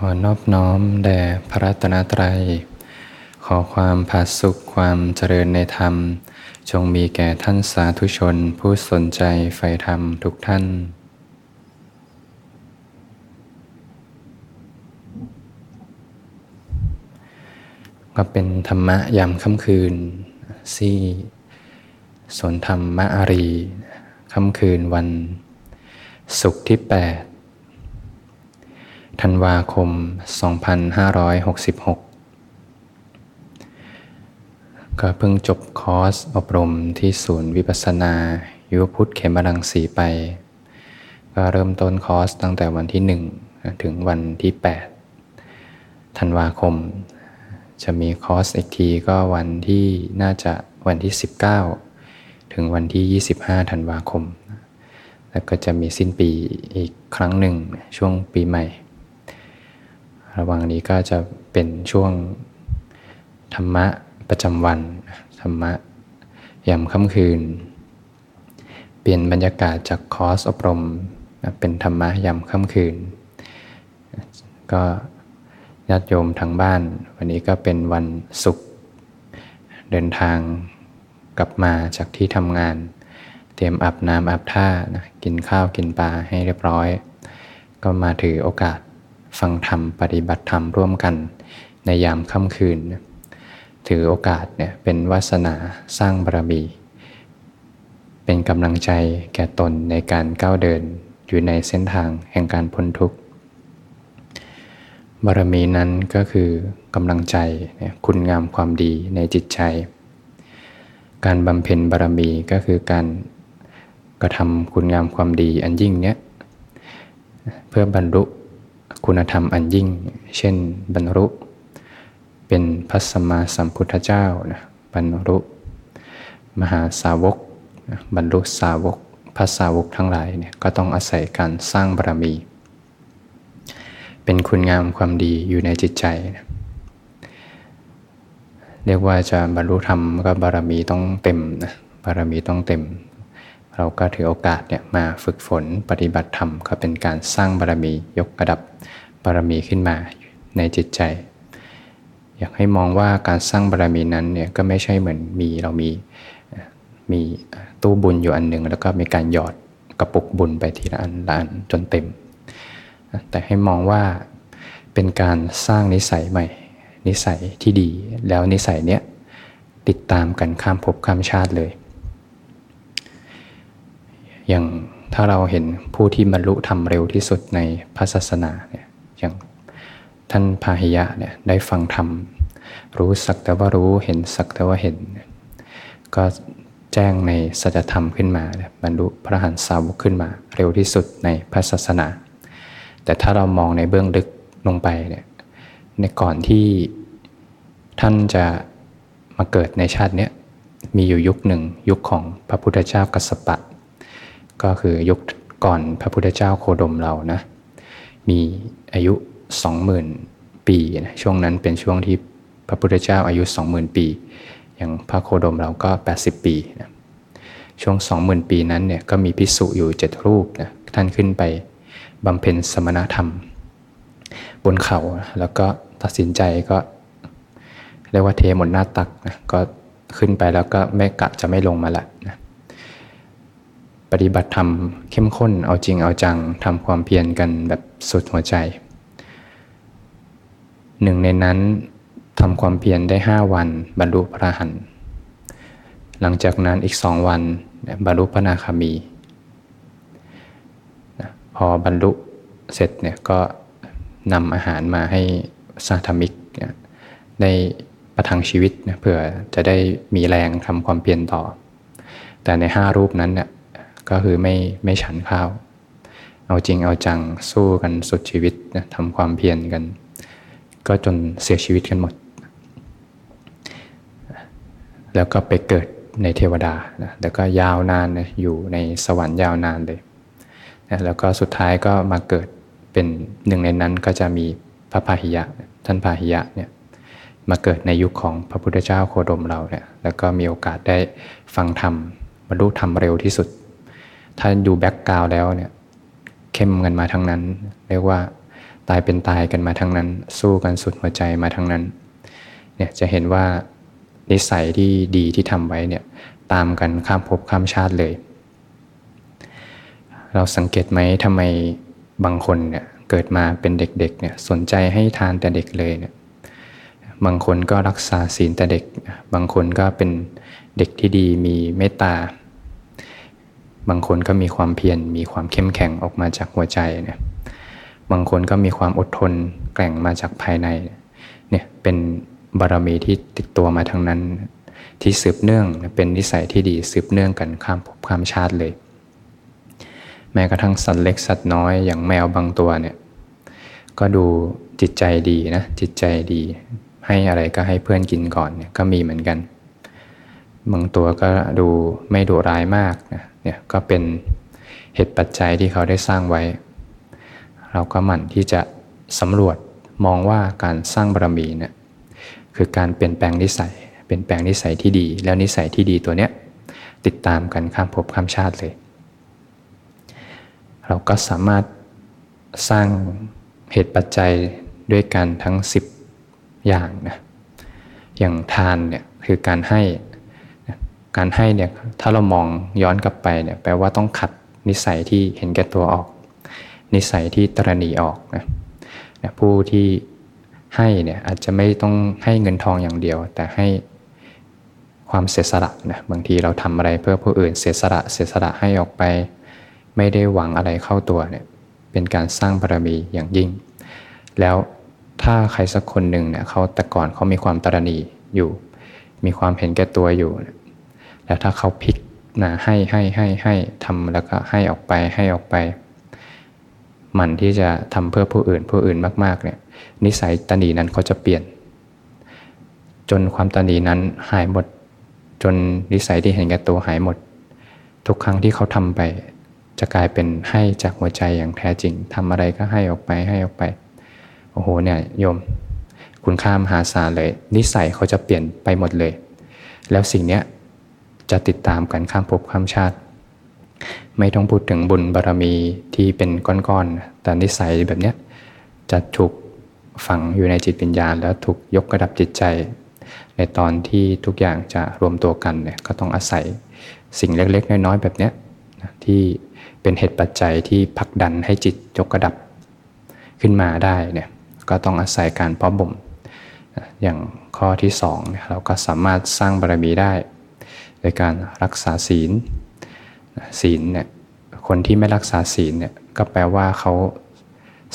ขอนอบน้อมแด่พระรัตนตรัย ขอความผาสุขความเจริญในธรรม จงมีแก่ท่านสาธุชนผู้สนใจใฝ่ธรรมทุกท่าน ก็เป็นธรรมะยามค่ำคืนซี่สนธรรมะอารี ค่ำคืนวัน ศุกร์ที่ 8 ธันวาคม 2566 ก็เพิ่งจบคอร์สอบรมที่ศูนย์วิปัสสนา ยุวพุทธเขมรังสีไป ก็เริ่มต้นคอร์สตั้งแต่วันที่ 1 ถึงวันที่ 8 ธันวาคม จะมีคอร์สอีกทีก็วันที่น่าจะวันที่ 19 ถึงวันที่ 25 ธันวาคม แล้วก็จะมีสิ้นปีอีกครั้งหนึ่งช่วงปีใหม่ ระหว่างนี้ก็จะเป็นช่วงธรรมะประจำวัน ธรรมะยามค่ำคืน เปลี่ยนบรรยากาศจากคอร์สอบรมเป็นธรรมะยามค่ำคืน ก็ญาติโยมทางบ้าน วันนี้ก็เป็นวันศุกร์เดินทางกลับมาจากที่ทำงาน เตรียมอาบน้ำอาบท่านะกินข้าวกินปลาให้เรียบร้อย ก็มาถือโอกาส ฟังธรรมปฏิบัติธรรมร่วมกันในยามค่ำคืน ถือโอกาสเนี่ยเป็นวาสนาสร้างบารมี เป็นกำลังใจแก่ตนในการก้าวเดินอยู่ในเส้นทางแห่งการพ้นทุกข์บารมีนั้นก็คือกำลังใจคุณงามความดีในจิตใจ การบำเพ็ญบารมีก็คือการกระทำคุณงามความดีอันยิ่งเนี้ยเพื่อบรรลุ คุณธรรมอันยิ่ง เช่น บรรลุ เป็นพระสัมมาสัมพุทธเจ้านะบรรลุ มหาสาวกนะบรรลุสาวกพระสาวกทั้งหลายเนี่ยก็ต้องอาศัยการสร้างบารมี เป็นคุณงามความดีอยู่ในจิตใจนะเรียกว่าจะบรรลุธรรมก็บารมีต้องเต็มนะบารมีต้องเต็ม เราก็ถือโอกาสเนี่ยมาฝึกฝนปฏิบัติธรรมก็เป็นการสร้างบารมียกระดับบารมีขึ้นมาในจิตใจ อยากให้มองว่าการสร้างบารมีนั้นเนี่ยก็ไม่ใช่เหมือนมีเรามีมีตู้บุญอยู่อันหนึ่งแล้วก็มีการหยอดกระปุกบุญไปทีละอันละอันจนเต็ม แต่ให้มองว่าเป็นการสร้างนิสัยใหม่ นิสัยที่ดี แล้วนิสัยเนี้ยติดตามกันข้ามภพข้ามชาติเลย อย่างถ้าเราเห็นผู้ที่บรรลุธรรมเร็วที่สุดในพระศาสนาเนี่ยอย่างท่านพาหิยะเนี่ยได้ฟังธรรม รู้สักแต่ว่ารู้เห็นสักแต่ว่าเห็น ก็แจ้งในสัจธรรมขึ้นมา บรรลุพระหันสาวกขึ้นมา เร็วที่สุดในพระศาสนา แต่ถ้าเรามองในเบื้องลึกลงไปเนี่ยในก่อนที่ท่านจะมาเกิดในชาตินี้มีอยู่ยุคหนึ่งยุคของพระพุทธเจ้ากัสสปะ ก็คือยุคก่อนพระพุทธเจ้าโคดมเรานะมีอายุ 20,000 ปีนะช่วงนั้นเป็นช่วงที่พระพุทธเจ้าอายุ 20,000 ปี อย่างพระโคดมเราก็ 80 ปีนะช่วง 20,000 ปีนั้นเนี่ยก็มีพิสุอยู่ 7 รูปนะท่านขึ้นไปบำเพ็ญสมณธรรม บนเขาแล้วก็ตัดสินใจก็เรียกว่าเทหมดหน้าตักนะก็ขึ้นไปแล้วก็ไม่กะจะไม่ลงมาละนะ ฏิบัติธรรมเข้มข้นเอาจริงเอาจังทำความเพียรกันแบบสุดหัวใจ หนึ่งในนั้นทำความเพียรได้ห้าวันบรรลุพระหันหลังจากนั้นอีกสองวันบรรลุพระนาคามี พอบรรลุเสร็จเนี่ยก็นำอาหารมาให้สาธมิกได้ประทังชีวิตเพื่อจะได้มีแรงทำความเพียรต่อ แต่ในห้ารูปนั้นเนี่ย ก็คือไม่ไม่ฉันข้าว เอาจริงเอาจังสู้กันสุดชีวิตนะทำความเพียรกัน ก็จนเสียชีวิตกันหมด แล้วก็ไปเกิดในเทวดานะแล้วก็ยาวนานนะอยู่ในสวรรค์ยาวนานเลยนะแล้วก็สุดท้ายก็มาเกิดเป็นหนึ่งในนั้นก็จะมีพระพาหิยะ ท่านพาหิยะเนี่ยมาเกิดในยุคของพระพุทธเจ้าโคดมเราเนี่ยแล้วก็มีโอกาสได้ฟังธรรมบรรลุธรรมเร็วที่สุด ถ้าดูแบ็กกราวแล้วเนี่ยเข้มกันมาทั้งนั้น เรียกว่าตายเป็นตายกันมาทั้งนั้น สู้กันสุดหัวใจมาทั้งนั้นเนี่ยจะเห็นว่านิสัยที่ดีที่ทำไว้เนี่ยตามกันข้ามภพข้ามชาติเลย เราสังเกตไหมทำไมบางคนเนี่ยเกิดมาเป็นเด็กๆเนี่ยสนใจให้ทานแต่เด็กเลยเนี่ยบางคนก็รักษาศีลแต่เด็ก บางคนก็เป็นเด็กที่ดีมีเมตตา บางคนก็มีความเพียรมีความเข้มแข็งออกมาจากหัวใจเนี่ยบางคนก็มีความอดทนแกร่งมาจากภายในเนี่ยเป็นบารมีที่ติดตัวมาทั้งนั้น ที่สืบเนื่องเป็นนิสัยที่ดีสืบเนื่องกันข้ามภพข้ามชาติเลย แม้กระทั่งสัตว์เล็กสัตว์น้อยอย่างแมวบางตัวเนี่ยก็ดูจิตใจดีนะจิตใจดี ให้อะไรก็ให้เพื่อนกินก่อนเนี่ยก็มีเหมือนกัน บางตัวก็ดูไม่ดุร้ายมากนะ เนี่ยก็เป็นเหตุปัจจัยที่เขาได้สร้างไว้ เราก็หมั่นที่จะสำรวจมองว่าการสร้างบารมีเนี่ยคือการเปลี่ยนแปลงนิสัย เปลี่ยนแปลงนิสัยที่ดี แล้วนิสัยที่ดีตัวเนี้ยติดตามกันข้ามภพข้ามชาติเลย เราก็สามารถสร้างเหตุปัจจัยด้วยกันทั้ง 10 อย่างนะอย่างทานเนี่ยคือการให้ การให้เนี่ยถ้าเรามองย้อนกลับไปเนี่ยแปลว่าต้องขัดนิสัยที่เห็นแก่ตัวออก นิสัยที่ตรณีออกนะผู้ที่ให้เนี่ยอาจจะไม่ต้องให้เงินทองอย่างเดียว แต่ให้ความเสียสละนะบางทีเราทำอะไรเพื่อผู้อื่นเสียสละเสียสละให้ออกไป ไม่ได้หวังอะไรเข้าตัวเนี่ยเป็นการสร้างบารมีอย่างยิ่ง แล้วถ้าใครสักคนหนึ่งเนี่ยเขาแต่ก่อนเขามีความตรณีอยู่ มีความเห็นแก่ตัวอยู่ แล้วถ้าเขาพลิกนะให้ให้ให้ให้ทำแล้วก็ให้ออกไปให้ออกไป มันที่จะทำเพื่อผู้อื่นผู้อื่นมากๆเนี่ยนิสัยตนีนั้นเขาจะเปลี่ยน จนความตนีนั้นหายหมด จนนิสัยที่เห็นแก่ตัวหายหมด ทุกครั้งที่เขาทำไป จะกลายเป็นให้จากหัวใจอย่างแท้จริงทำอะไรก็ให้ออกไปให้ออกไปโอ้โหเนี่ยโยม คุณค่ามหาศาลเลย นิสัยเขาจะเปลี่ยนไปหมดเลย แล้วสิ่งเนี้ย จะติดตามกันข้ามภพข้ามชาติ ไม่ต้องพูดถึงบุญบารรมีที่เป็นก้อนๆ แต่นิสัยแบบนี้จะถูกฝังอยู่ในจิตวิญญาณแล้วถูกยกกระดับจิตใจ ในตอนที่ทุกอย่างจะรวมตัวกันเนี่ยก็ต้องอาศัยสิ่งเล็ก ๆ น้อยๆแบบนี้ที่เป็นเหตุปัจจัยที่ผลักดันให้จิตยกกระดับขึ้นมาได้เนี่ยก็ต้องอาศัยการเพาะบ่มอย่างข้อที่สองเราก็สามารถสร้างบารมีได้ โดยการรักษาศีลศีลเนี่ยคนที่ไม่รักษาศีลเนี่ยก็แปลว่าเขา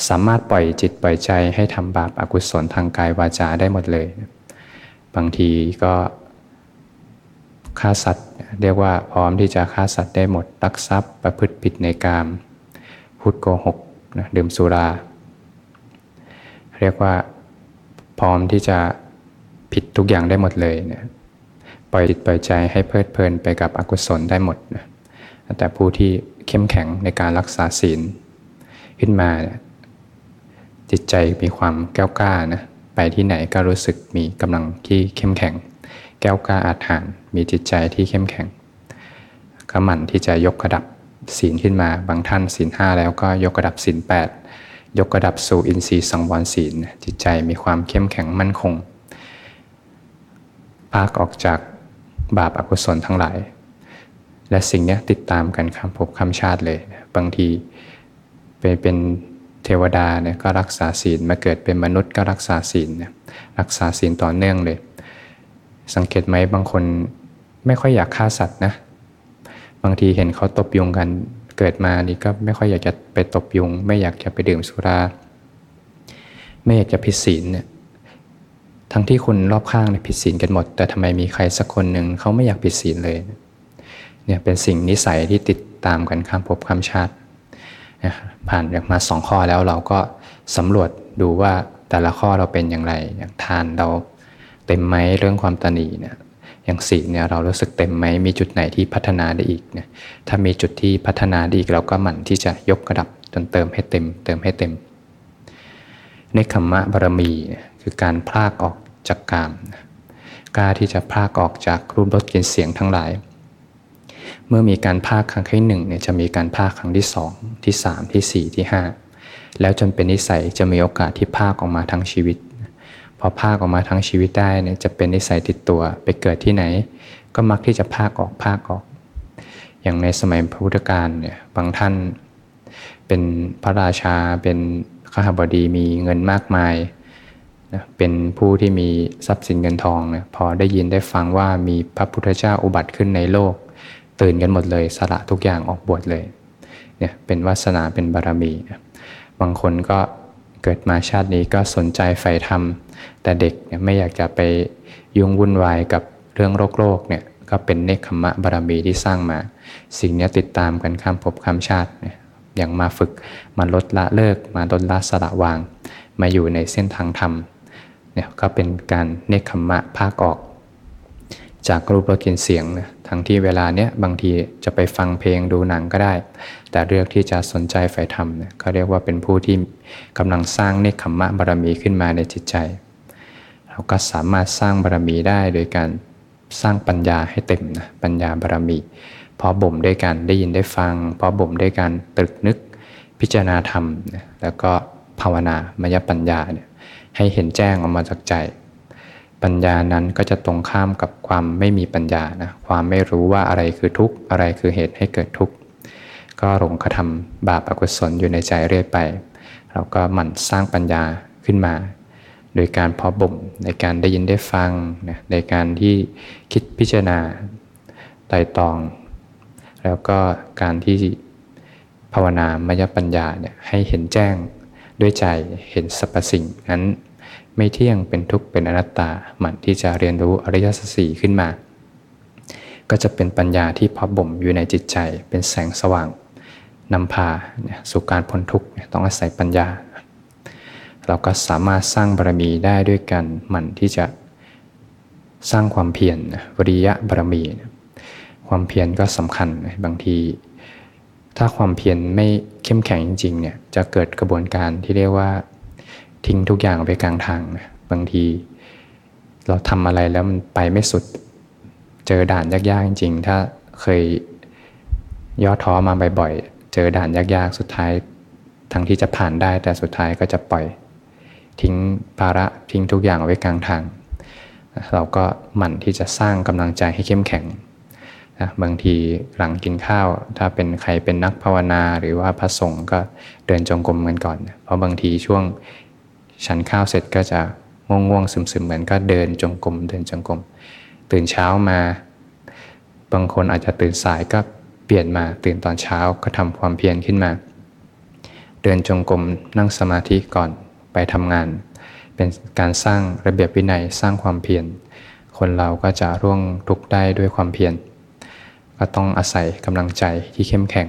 สามารถปล่อยจิตปล่อยใจให้ทำบาปอากุศลทางกายวาจาได้หมดเลย บางทีก็ฆ่าสัตว์เรียกว่าพร้อมที่จะฆ่าสัตว์ได้หมดตักทรัพย์ประพฤติผิดในกามพูดโกหกนะดื่มสุรา เรียกว่าพร้อมที่จะผิดทุกอย่างได้หมดเลยเนี่ย ปล่อยจิตปล่อยใจให้เพลิดเพลินไปกับอกุศลได้หมดนะแต่ผู้ที่เข้มแข็งในการรักษาศีลขึ้นมาเนี่ยจิตใจมีความแก้วกล้านะไปที่ไหนก็รู้สึกมีกำลังที่เข้มแข็ง แก้วกล้าอาถรรพ์มีจิตใจที่เข้มแข็งก็หมั่นที่จะยกระดับศีลขึ้นมา บางท่านศีลห้าแล้วก็ยกระดับศีลแปดยกระดับสู่อินทรีย์สังวรศีลจิตใจมีความเข้มแข็งมั่นคงพากออกจาก บาปอากุศลทั้งหลาย และสิ่งนี้ติดตามกันคำพบคำชาติเลย บางทีเป็นเป็นเทวดาเนี่ยก็รักษาศีลมาเกิดเป็นมนุษย์ก็รักษาศีลเนี่ยรักษาศีลต่อเนื่องเลย สังเกตไหมบางคนไม่ค่อยอยากฆ่าสัตว์นะ บางทีเห็นเขาตบยุงกันเกิดมานี่ก็ไม่ค่อยอยากจะไปตบยุง ไม่อยากจะไปดื่มสุรา ไม่อยากจะผิดศีลเนี่ย ทั้งที่คนรอบข้างเนี่ยผิดศีลกันหมด แต่ทำไมมีใครสักคนหนึ่งเขาไม่อยากผิดศีลเลยเนี่ยเป็นสิ่งนิสัยที่ติดตามกันข้ามภพข้ามชาติผ่านมาสองข้อแล้วเราก็สำรวจดูว่าแต่ละข้อเราเป็นอย่างไร อย่างทานเราเต็มไหมเรื่องความตนีเนี่ยอย่างสีเนี่ยเรารู้สึกเต็มไหมมีจุดไหนที่พัฒนาได้อีกเนี่ยถ้ามีจุดที่พัฒนาได้อีกเราก็หมั่นที่จะยกระดับจนเติมให้เต็ม เติมให้เต็มในขมมะบารมี คือการพลากออกจากกามกล้าที่จะพลากออกจากรูปรสกลิ่นเสียงทั้งหลาย เมื่อมีการภาคครั้งที่หนึ่งเนี่ยจะมีการภาคครั้งที่สองที่สามที่สี่ที่ห้าแล้วจนเป็นนิสัยจะมีโอกาสที่ภาคออกมาทั้งชีวิต พอภาคออกมาทั้งชีวิตได้เนี่ยจะเป็นนิสัยติดตัวไปเกิดที่ไหน ก็มักที่จะภาคออกภาคออก อย่างในสมัยพระพุทธการเนี่ยบางท่าน เป็นพระราชาเป็นข้าบดีมีเงินมากมาย นะเป็นผู้ที่มีทรัพย์สินเงินทองเนี่ยพอได้ยินได้ฟังว่ามีพระพุทธเจ้าอุบัติขึ้นในโลก ตื่นกันหมดเลยสละทุกอย่างออกบวชเลยเนี่ยเป็นวาสนาเป็นบารมีบางคนก็เกิดมาชาตินี้ก็สนใจใฝ่ธรรม แต่เด็กเนี่ยไม่อยากจะไปยุ่งวุ่นวายกับเรื่องโลกโลกเนี่ยก็เป็นเนคขมะบารมีที่สร้างมา สิ่งนี้ติดตามกันข้ามภพข้ามชาติ อย่างมาฝึกมาลดละเลิกมาลดละสละวาง มาอยู่ในเส้นทางธรรม เนี่ยก็เป็นการเนคขมะภาคออก จากรูปรสกลิ่นเสียงนะทั้งที่เวลาเนี้ยบางทีจะไปฟังเพลงดูหนังก็ได้ แต่เลือกที่จะสนใจใฝ่ธรรมเนี่ยก็เรียกว่าเป็นผู้ที่กำลังสร้างเนคขมะบารมีขึ้นมาในจิตใจ เราก็สามารถสร้างบารมีได้โดยการสร้างปัญญาให้เต็มนะปัญญาบารมีพอบ่มด้วยกันได้ยินได้ฟังพอบ่มด้วยการตรึกนึกพิจารณาธรรม แล้วก็ภาวนามยปัญญาเนี่ย ให้เห็นแจ้งออกมาจากใจ ปัญญานั้นก็จะตรงข้ามกับความไม่มีปัญญานะความไม่รู้ว่าอะไรคือทุกข์อะไรคือเหตุให้เกิดทุกข์ก็หลงกระทำบาปอกุศลอยู่ในใจเรื่อยไป เราก็หมั่นสร้างปัญญาขึ้นมา โดยการพอบ่มในการได้ยินได้ฟังนะในการที่คิดพิจารณาไตรตอง แล้วก็การที่ภาวนามยปัญญาเนี่ยให้เห็นแจ้ง ด้วยใจเห็นสรรพสิ่งนั้นไม่เที่ยงเป็นทุกข์เป็นอนัตตาหมั่นที่จะเรียนรู้อริยสัจสี่ขึ้นมา ก็จะเป็นปัญญาที่พอบ่มอยู่ในจิตใจเป็นแสงสว่างนำพาสู่การพ้นทุกข์ต้องอาศัยปัญญา เราก็สามารถสร้างบารมีได้ด้วยกันหมั่นที่จะสร้างความเพียรวริยะบารมี ความเพียรก็สำคัญบางที ถ้าความเพียรไม่เข้มแข็งจริงๆเนี่ยจะเกิดกระบวนการที่เรียกว่า ทิ้งทุกอย่างไปกลางทางนะบางที เราทำอะไรแล้วมันไปไม่สุด เจอด่านยากๆจริง ๆ ถ้าเคยย่อท้อมาบ่อยๆ เจอด่านยากๆ สุดท้าย ทั้งที่จะผ่านได้แต่สุดท้ายก็จะปล่อย ทิ้งภาระทิ้งทุกอย่างไว้กลางทาง เราก็หมั่นที่จะสร้างกำลังใจให้เข้มแข็ง นะบางทีหลังกินข้าว ถ้าเป็นใครเป็นนักภาวนาหรือว่าพระสงฆ์ก็เดินจงกรมกันก่อน เพราะบางทีช่วงฉันข้าวเสร็จก็จะง่วงๆซึมๆเหมือนก็เดินจงกรมเดินจงกรมตื่นเช้ามา บางคนอาจจะตื่นสายก็เปลี่ยนมาตื่นตอนเช้าก็ทำความเพียรขึ้นมา เดินจงกรมนั่งสมาธิก่อนไปทำงาน เป็นการสร้างระเบียบวินัยสร้างความเพียรคนเราก็จะร่วงทุกได้ด้วยความเพียร ก็ต้องอาศัยกำลังใจที่เข้มแข็ง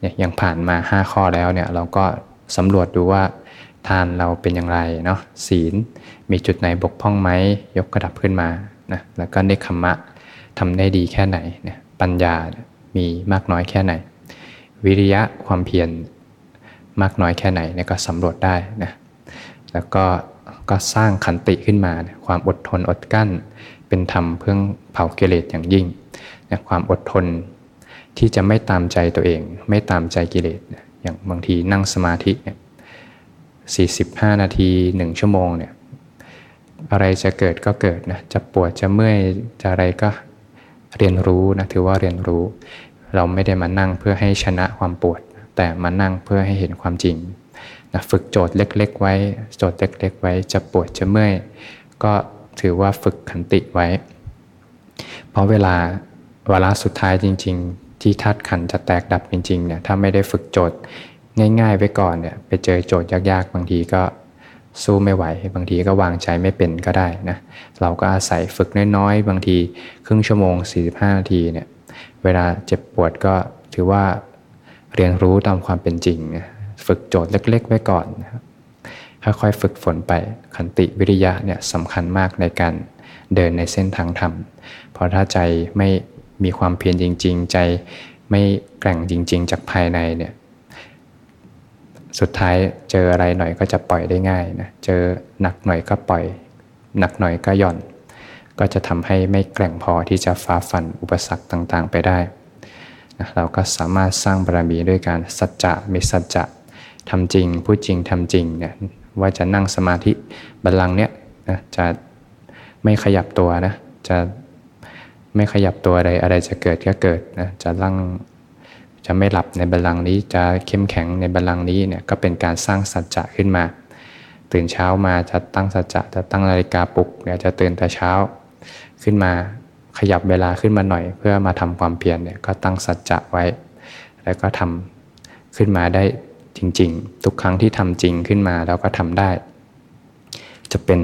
เนี่ยยังผ่านมา 5 ข้อแล้วเนี่ยเราก็สำรวจดูว่าทานเราเป็นอย่างไรเนาะศีลมีจุดไหนบกพร่องไหมยกกระดับขึ้นมานะแล้วก็เนคขมะทำได้ดีแค่ไหนเนี่ยปัญญามีมากน้อยแค่ไหน วิริยะความเพียรมากน้อยแค่ไหนเนี่ยก็สำรวจได้นะแล้วก็ก็สร้างขันติขึ้นมา ความอดทนอดกั้น เป็นธรรมเพื่อเผากิเลสอย่างยิ่ง ความอดทนที่จะไม่ตามใจตัวเอง ไม่ตามใจกิเลสอย่างบางทีนั่งสมาธิเนี่ยสี่สิบห้านาทีหนึ่งชั่วโมงเนี่ยอะไรจะเกิดก็เกิดนะจะปวดจะเมื่อยจะอะไรก็เรียนรู้นะถือว่าเรียนรู้ เราไม่ได้มานั่งเพื่อให้ชนะความปวด แต่มานั่งเพื่อให้เห็นความจริงนะฝึกโจทย์เล็ก ๆ ไว้ โจทย์เล็ก ๆ ไว้ จะปวดจะเมื่อยก็ถือว่าฝึกขันติไว้ เพราะเวลา วาระสุดท้ายจริง ๆ ที่ทัดขันจะแตกดับจริงๆเนี่ยถ้าไม่ได้ฝึกโจทย์ง่ายๆไว้ก่อนเนี่ยไปเจอโจทย์ยากๆ บางทีก็สู้ไม่ไหว บางทีก็วางใจไม่เป็นก็ได้นะเราก็อาศัยฝึกน้อยๆ บางทีครึ่งชั่วโมง 45 นาทีเนี่ยเวลาเจ็บปวดก็ถือว่าเรียนรู้ตามความเป็นจริง ฝึกโจทย์เล็กๆ ไว้ก่อนนะครับค่อยๆฝึกฝนไปขันติวิริยะเนี่ยสำคัญมากในการเดินในเส้นทางธรรมเพราะถ้าใจไม่ มีความเพียรจริง ๆ ใจไม่แกร่งจริง ๆ จากภายในเนี่ยสุดท้ายเจออะไรหน่อยก็จะปล่อยได้ง่ายนะเจอหนักหน่อยก็ปล่อย หนักหน่อยก็หย่อน ก็จะทำให้ไม่แกร่งพอที่จะฝ่าฟันอุปสรรคต่างๆ ไปได้นะเราก็สามารถสร้างบารมีด้วยการสัจจะมีสัจจะทำจริงพูดจริงทำจริงเนี่ยว่าจะนั่งสมาธิบัลลังก์เนี่ยนะจะไม่ขยับตัวนะจะ ไม่ขยับตัวอะไรอะไรจะเกิดก็เกิดนะจะลั่งจะไม่หลับในบัลลังก์นี้จะเข้มแข็งในบัลลังก์นี้เนี่ยก็เป็นการสร้างสัจจะขึ้นมา ตื่นเช้ามาจะตั้งสัจจะจะตั้งนาฬิกาปลุกเนี่ยจะตื่นแต่เช้า ขึ้นมาขยับเวลาขึ้นมาหน่อย เพื่อมาทำความเพียรเนี่ยก็ตั้งสัจจะไว้ แล้วก็ทำขึ้นมาได้จริง ๆ ทุกครั้งที่ทำจริงขึ้นมาแล้วก็ทำได้ จะเป็น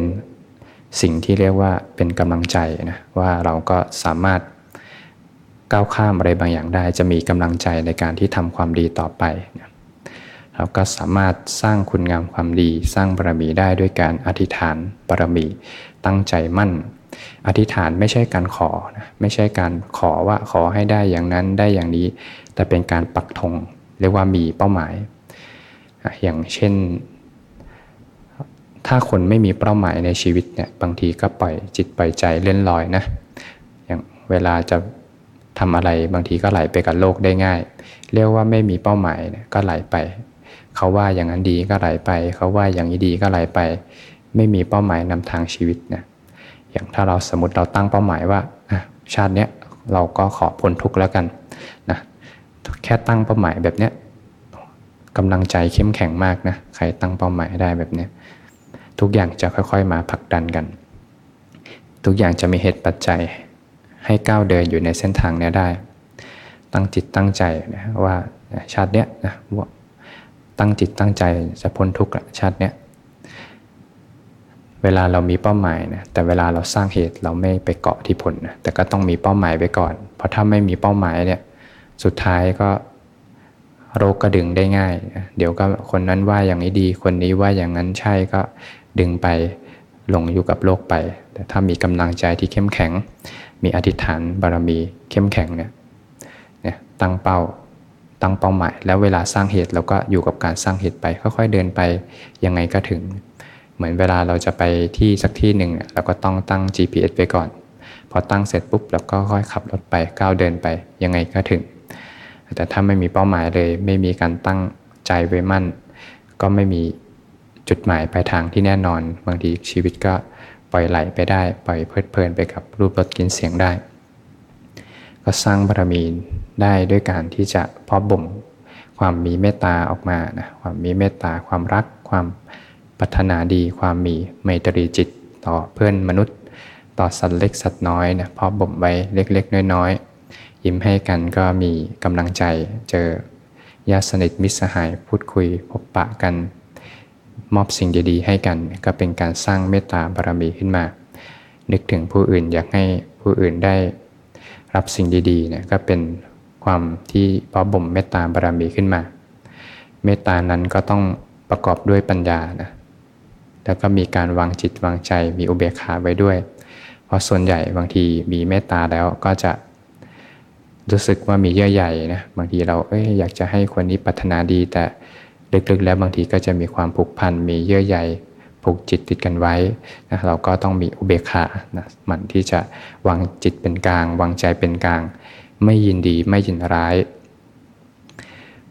สิ่งที่เรียกว่าเป็นกำลังใจนะว่าเราก็สามารถก้าวข้ามอะไรบางอย่างได้ จะมีกำลังใจในการที่ทำความดีต่อไปนะเราก็สามารถสร้างคุณงามความดี สร้างบารมีได้ด้วยการอธิษฐานบารมี ตั้งใจมั่น อธิษฐานไม่ใช่การขอนะไม่ใช่การขอว่าขอให้ได้อย่างนั้นได้อย่างนี้ แต่เป็นการปักธงเรียกว่ามีเป้าหมาย อย่างเช่น ถ้าคนไม่มีเป้าหมายในชีวิตเนี่ยบางทีก็ปล่อยจิตปล่อยใจเล่นลอยนะ อย่างเวลาจะทำอะไรบางทีก็ไหลไปกับโลกได้ง่าย เรียกว่าไม่มีเป้าหมายเนี่ยก็ไหลไป เขาว่าอย่างนั้นดีก็ไหลไป เขาว่าอย่างนี้ดีก็ไหลไป ไม่มีเป้าหมายนำทางชีวิตนะอย่างถ้าเราสมมติเราตั้งเป้าหมายว่าชาติเนี้ยเราก็ขอพ้นทุกข์แล้วกันนะแค่ตั้งเป้าหมายแบบเนี้ยกำลังใจเข้มแข็งมากนะใครตั้งเป้าหมายได้แบบเนี้ย ทุกอย่างจะค่อยๆ มาผลักดันกัน ทุกอย่างจะมีเหตุปัจจัย ให้ก้าวเดินอยู่ในเส้นทางนี้ได้ ตั้งจิตตั้งใจนะว่าชาติเนี้ยนะว่าตั้งจิตตั้งใจจะพ้นทุกข์ชาติเนี้ยเวลาเรามีเป้าหมายนะแต่เวลาเราสร้างเหตุเราไม่ไปเกาะที่ผลนะแต่ก็ต้องมีเป้าหมายไปก่อน เพราะถ้าไม่มีเป้าหมายเนี่ยสุดท้ายก็โรคกระดึงได้ง่าย เดี๋ยวก็คนนั้นว่าอย่างนี้ดี คนนี้ว่าอย่างนั้นใช่ก็ ดึงไปลงอยู่กับโลกไป แต่ถ้ามีกำลังใจที่เข้มแข็ง มีอธิษฐานบารมีเข้มแข็งเนี่ยเนี่ยตั้งเป้าตั้งเป้าหมาย แล้วเวลาสร้างเหตุเราก็อยู่กับการสร้างเหตุไป ค่อยๆเดินไปยังไงก็ถึง เหมือนเวลาเราจะไปที่สักที่หนึ่งเราก็ต้องตั้ง GPS ไว้ก่อน พอตั้งเสร็จปุ๊บเราก็ค่อยขับรถไปก้าวเดินไปยังไงก็ถึง แต่ถ้าไม่มีเป้าหมายเลย ไม่มีการตั้งใจไว้มั่น ก็ไม่มี จุดหมายปลายทางที่แน่นอน บางทีชีวิตก็ปล่อยไหลไปได้ ปล่อยเพลิดเพลินไปกับรูปรสกลิ่นเสียงได้ ก็สร้างบารมีได้ด้วยการที่จะเพาะบ่มความมีเมตตาออกมานะความมีเมตตาความรัก ความปรารถนาดี ความมีไมตรีจิตต่อเพื่อนมนุษย์ ต่อสัตว์เล็กสัตว์น้อยนะเพาะบ่มไว้เล็กๆ น้อยๆ ยิ้มให้กันก็มีกำลังใจเจอญาติสนิทมิตรสหายพูดคุยพบปะกัน มอบสิ่งดีๆ ให้กัน ก็เป็นการสร้างเมตตาบารมีขึ้นมา นึกถึงผู้อื่นอยากให้ผู้อื่นได้ รับสิ่งดีๆเนี่ยก็เป็นความที่พอบ่มเมตตาบารมีขึ้นมา เมตตานั้นก็ต้องประกอบด้วยปัญญานะแล้วก็มีการวางจิตวางใจมีอุเบกขาไว้ด้วย เพราะส่วนใหญ่บางทีมีเมตตาแล้วก็จะรู้สึกว่ามีเยื่อใหญ่นะบางทีเราเอ้ยอยากจะให้คนนี้ปรารถนาดีแต่ ลึกๆ แล้วบางทีก็จะมีความผูกพันมีเยื่อใยผูกจิตติดกันไว้นะเราก็ต้องมีอุเบกขานะมันที่จะวางจิตเป็นกลาง วางใจเป็นกลาง ไม่ยินดีไม่ยินร้าย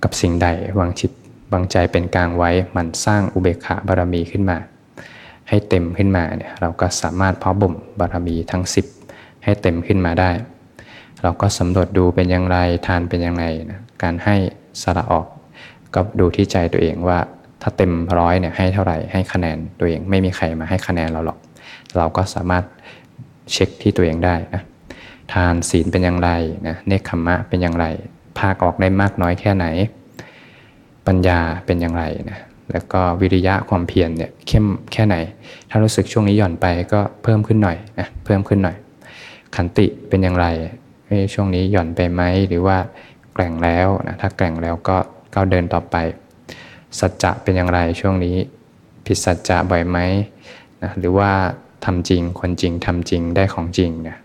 กับสิ่งใดวางจิตวางใจเป็นกลางไว้ มันสร้างอุเบกขาบารมีขึ้นมา ให้เต็มขึ้นมาเนี่ยเราก็สามารถเพาะบ่มบารมีทั้ง 10 ให้เต็มขึ้นมาได้ เราก็สำรวจดูเป็นอย่างไรทานเป็นอย่างไรนะการให้สละออก ก็ดูที่ใจตัวเองว่า ถ้าเต็มร้อยเนี่ยให้เท่าไหร่ให้คะแนนตัวเองไม่มีใครมาให้คะแนนเราหรอก เราก็สามารถเช็คที่ตัวเองได้นะทานศีลเป็นอย่างไรนะเนคขมมะเป็นอย่างไร ภาคออกได้มากน้อยแค่ไหน ปัญญาเป็นอย่างไรนะแล้วก็วิริยะความเพียรเนี่ยเข้มแค่ไหน ถ้ารู้สึกช่วงนี้หย่อนไปก็เพิ่มขึ้นหน่อยนะเพิ่มขึ้นหน่อย ขันติเป็นอย่างไรช่วงนี้หย่อนไปไหมหรือว่าแกล่งแล้วนะถ้าแกล่งแล้วก็ ก้าวเดินต่อไป สัจจะเป็นอย่างไรช่วงนี้ ผิดสัจจะบ่อยไหมนะหรือว่าทำจริงคนจริงทำจริงได้ของจริงนะ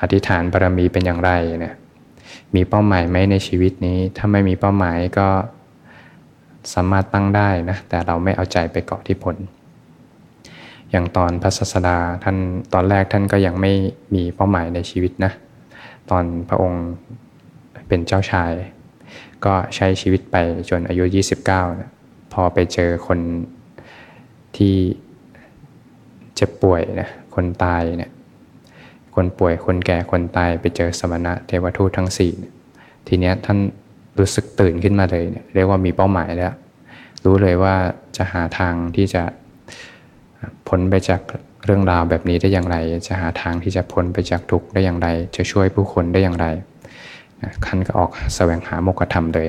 อธิษฐานบารมีเป็นอย่างไรนะมีเป้าหมายไหมในชีวิตนี้ ถ้าไม่มีเป้าหมายก็สามารถตั้งได้นะ แต่เราไม่เอาใจไปเกาะที่ผล อย่างตอนพระศาสดาท่านตอนแรกท่านก็ยังไม่มีเป้าหมายในชีวิตนะ ตอนพระองค์เป็นเจ้าชาย ก็ใช้ชีวิตไปจนอายุ 29นะพอไปเจอคนที่เจ็บป่วยนะคนตายเนี่ยคนป่วยคนแก่คนตายไปเจอสมณะเทวทูตทั้งสี่ทีเนี้ยท่านรู้สึกตื่นขึ้นมาเลยเนี่ยเรียกว่ามีเป้าหมายแล้ว รู้เลยว่าจะหาทางที่จะพ้นไปจากเรื่องราวแบบนี้ได้อย่างไร จะหาทางที่จะพ้นไปจากทุกข์ได้อย่างไร จะช่วยผู้คนได้อย่างไร ท่านก็ออกแสวงหาโมกธรรมเลย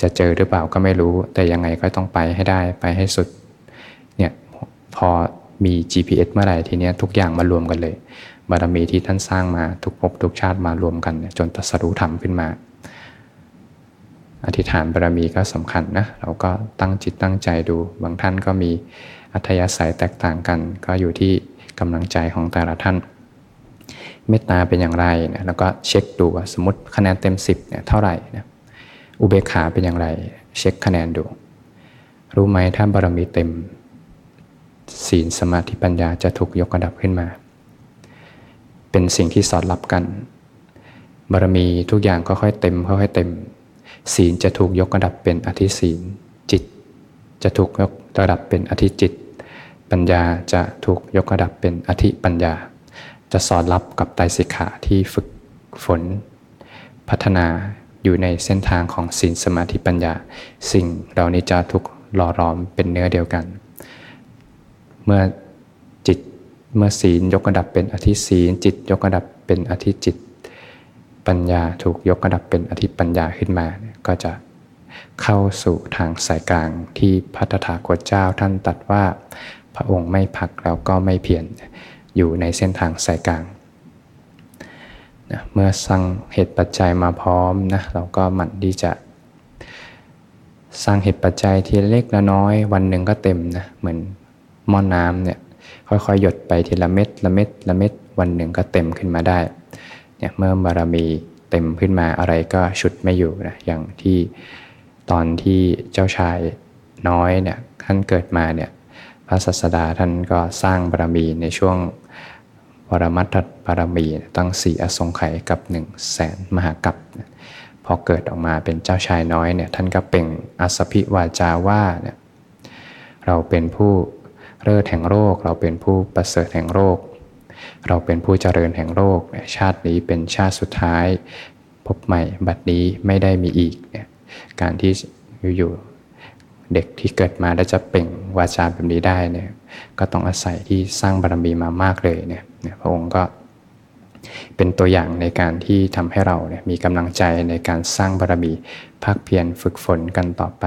จะเจอหรือเปล่าก็ไม่รู้ แต่ยังไงก็ต้องไปให้ได้ไปให้สุดเนี่ยพอมี GPS เมื่อไหร่ทีนี้ทุกอย่างมารวมกันเลย บารมีที่ท่านสร้างมาทุกภพทุกชาติมารวมกัน จนตรัสรู้ธรรมขึ้นมา อธิษฐานบารมีก็สำคัญนะเราก็ตั้งจิตตั้งใจดู บางท่านก็มีอัธยาศัยแตกต่างกัน ก็อยู่ที่กำลังใจของแต่ละท่าน เมตตาเป็นอย่างไรนะแล้วก็เช็คดูว่าสมมติคะแนนเต็ม 10เนี่ยเท่าไหร่นะอุเบกขาเป็นอย่างไร เช็คคะแนนดู รู้ไหมถ้าบารมีเต็ม ศีลสมาธิปัญญาจะถูกยกระดับขึ้นมา เป็นสิ่งที่สอดรับกัน บารมีทุกอย่างค่อยๆเต็มค่อยๆเต็ม ศีลจะถูกยกระดับเป็นอธิศีลจิต จะถูกยกระดับเป็นอธิจิต ปัญญาจะถูกยกระดับเป็นอธิปัญญา จะสอดรับกับไตรสิกขาที่ฝึกฝนพัฒนาอยู่ในเส้นทางของศีลสมาธิปัญญา สิ่งเหล่านี้จะถูกหล่อรอมเป็นเนื้อเดียวกัน เมื่อจิตเมื่อศีลยกระดับเป็นอธิศีล จิตยกระดับเป็นอธิจิต ปัญญาถูกยกระดับเป็นอธิปัญญาขึ้นมา ก็จะเข้าสู่ทางสายกลางที่พัฒถาคตเจ้าท่านตัดว่า พระองค์ไม่พักแล้วก็ไม่เพียร อยู่ในเส้นทางสายกลางนะเมื่อสร้างเหตุปัจจัยมาพร้อมนะเราก็หมั่นที่จะสร้างเหตุปัจจัยทีเล็กละน้อยวันหนึ่งก็เต็มนะเหมือนหม้อนน้ำเนี่ยค่อยๆ หยดไปทีละเม็ดละเม็ดละเม็ดวันหนึ่งก็เต็มขึ้นมาได้เนี่ยเมื่อบารมีเต็มขึ้นมาอะไรก็ชุดไม่อยู่นะอย่างที่ตอนที่เจ้าชายน้อยเนี่ยท่านเกิดมาเนี่ย พระศาสดาท่านก็สร้างบารมีในช่วงวรมัตถบารมีตั้งสี่อสงไขยกับหนึ่งแสนมหากัปพอเกิดออกมาเป็นเจ้าชายน้อยเนี่ยท่านก็เป่งอสพิวาจาว่าเนี่ยเราเป็นผู้เลิศแห่งโลกเราเป็นผู้ประเสริฐแห่งโลกเราเป็นผู้เจริญแห่งโลกชาตินี้เป็นชาติสุดท้าย พบใหม่บัดนี้ไม่ได้มีอีกเนี่ยการที่อยู่ เด็กที่เกิดมาแล้วจะเป่งวาจาแบบนี้ได้เนี่ยก็ต้องอาศัยที่สร้างบารมีมามากเลยเนี่ยพระองค์ก็เป็นตัวอย่างในการที่ทำให้เราเนี่ยมีกำลังใจในการสร้างบารมีภาคเพียรฝึกฝนกันต่อไป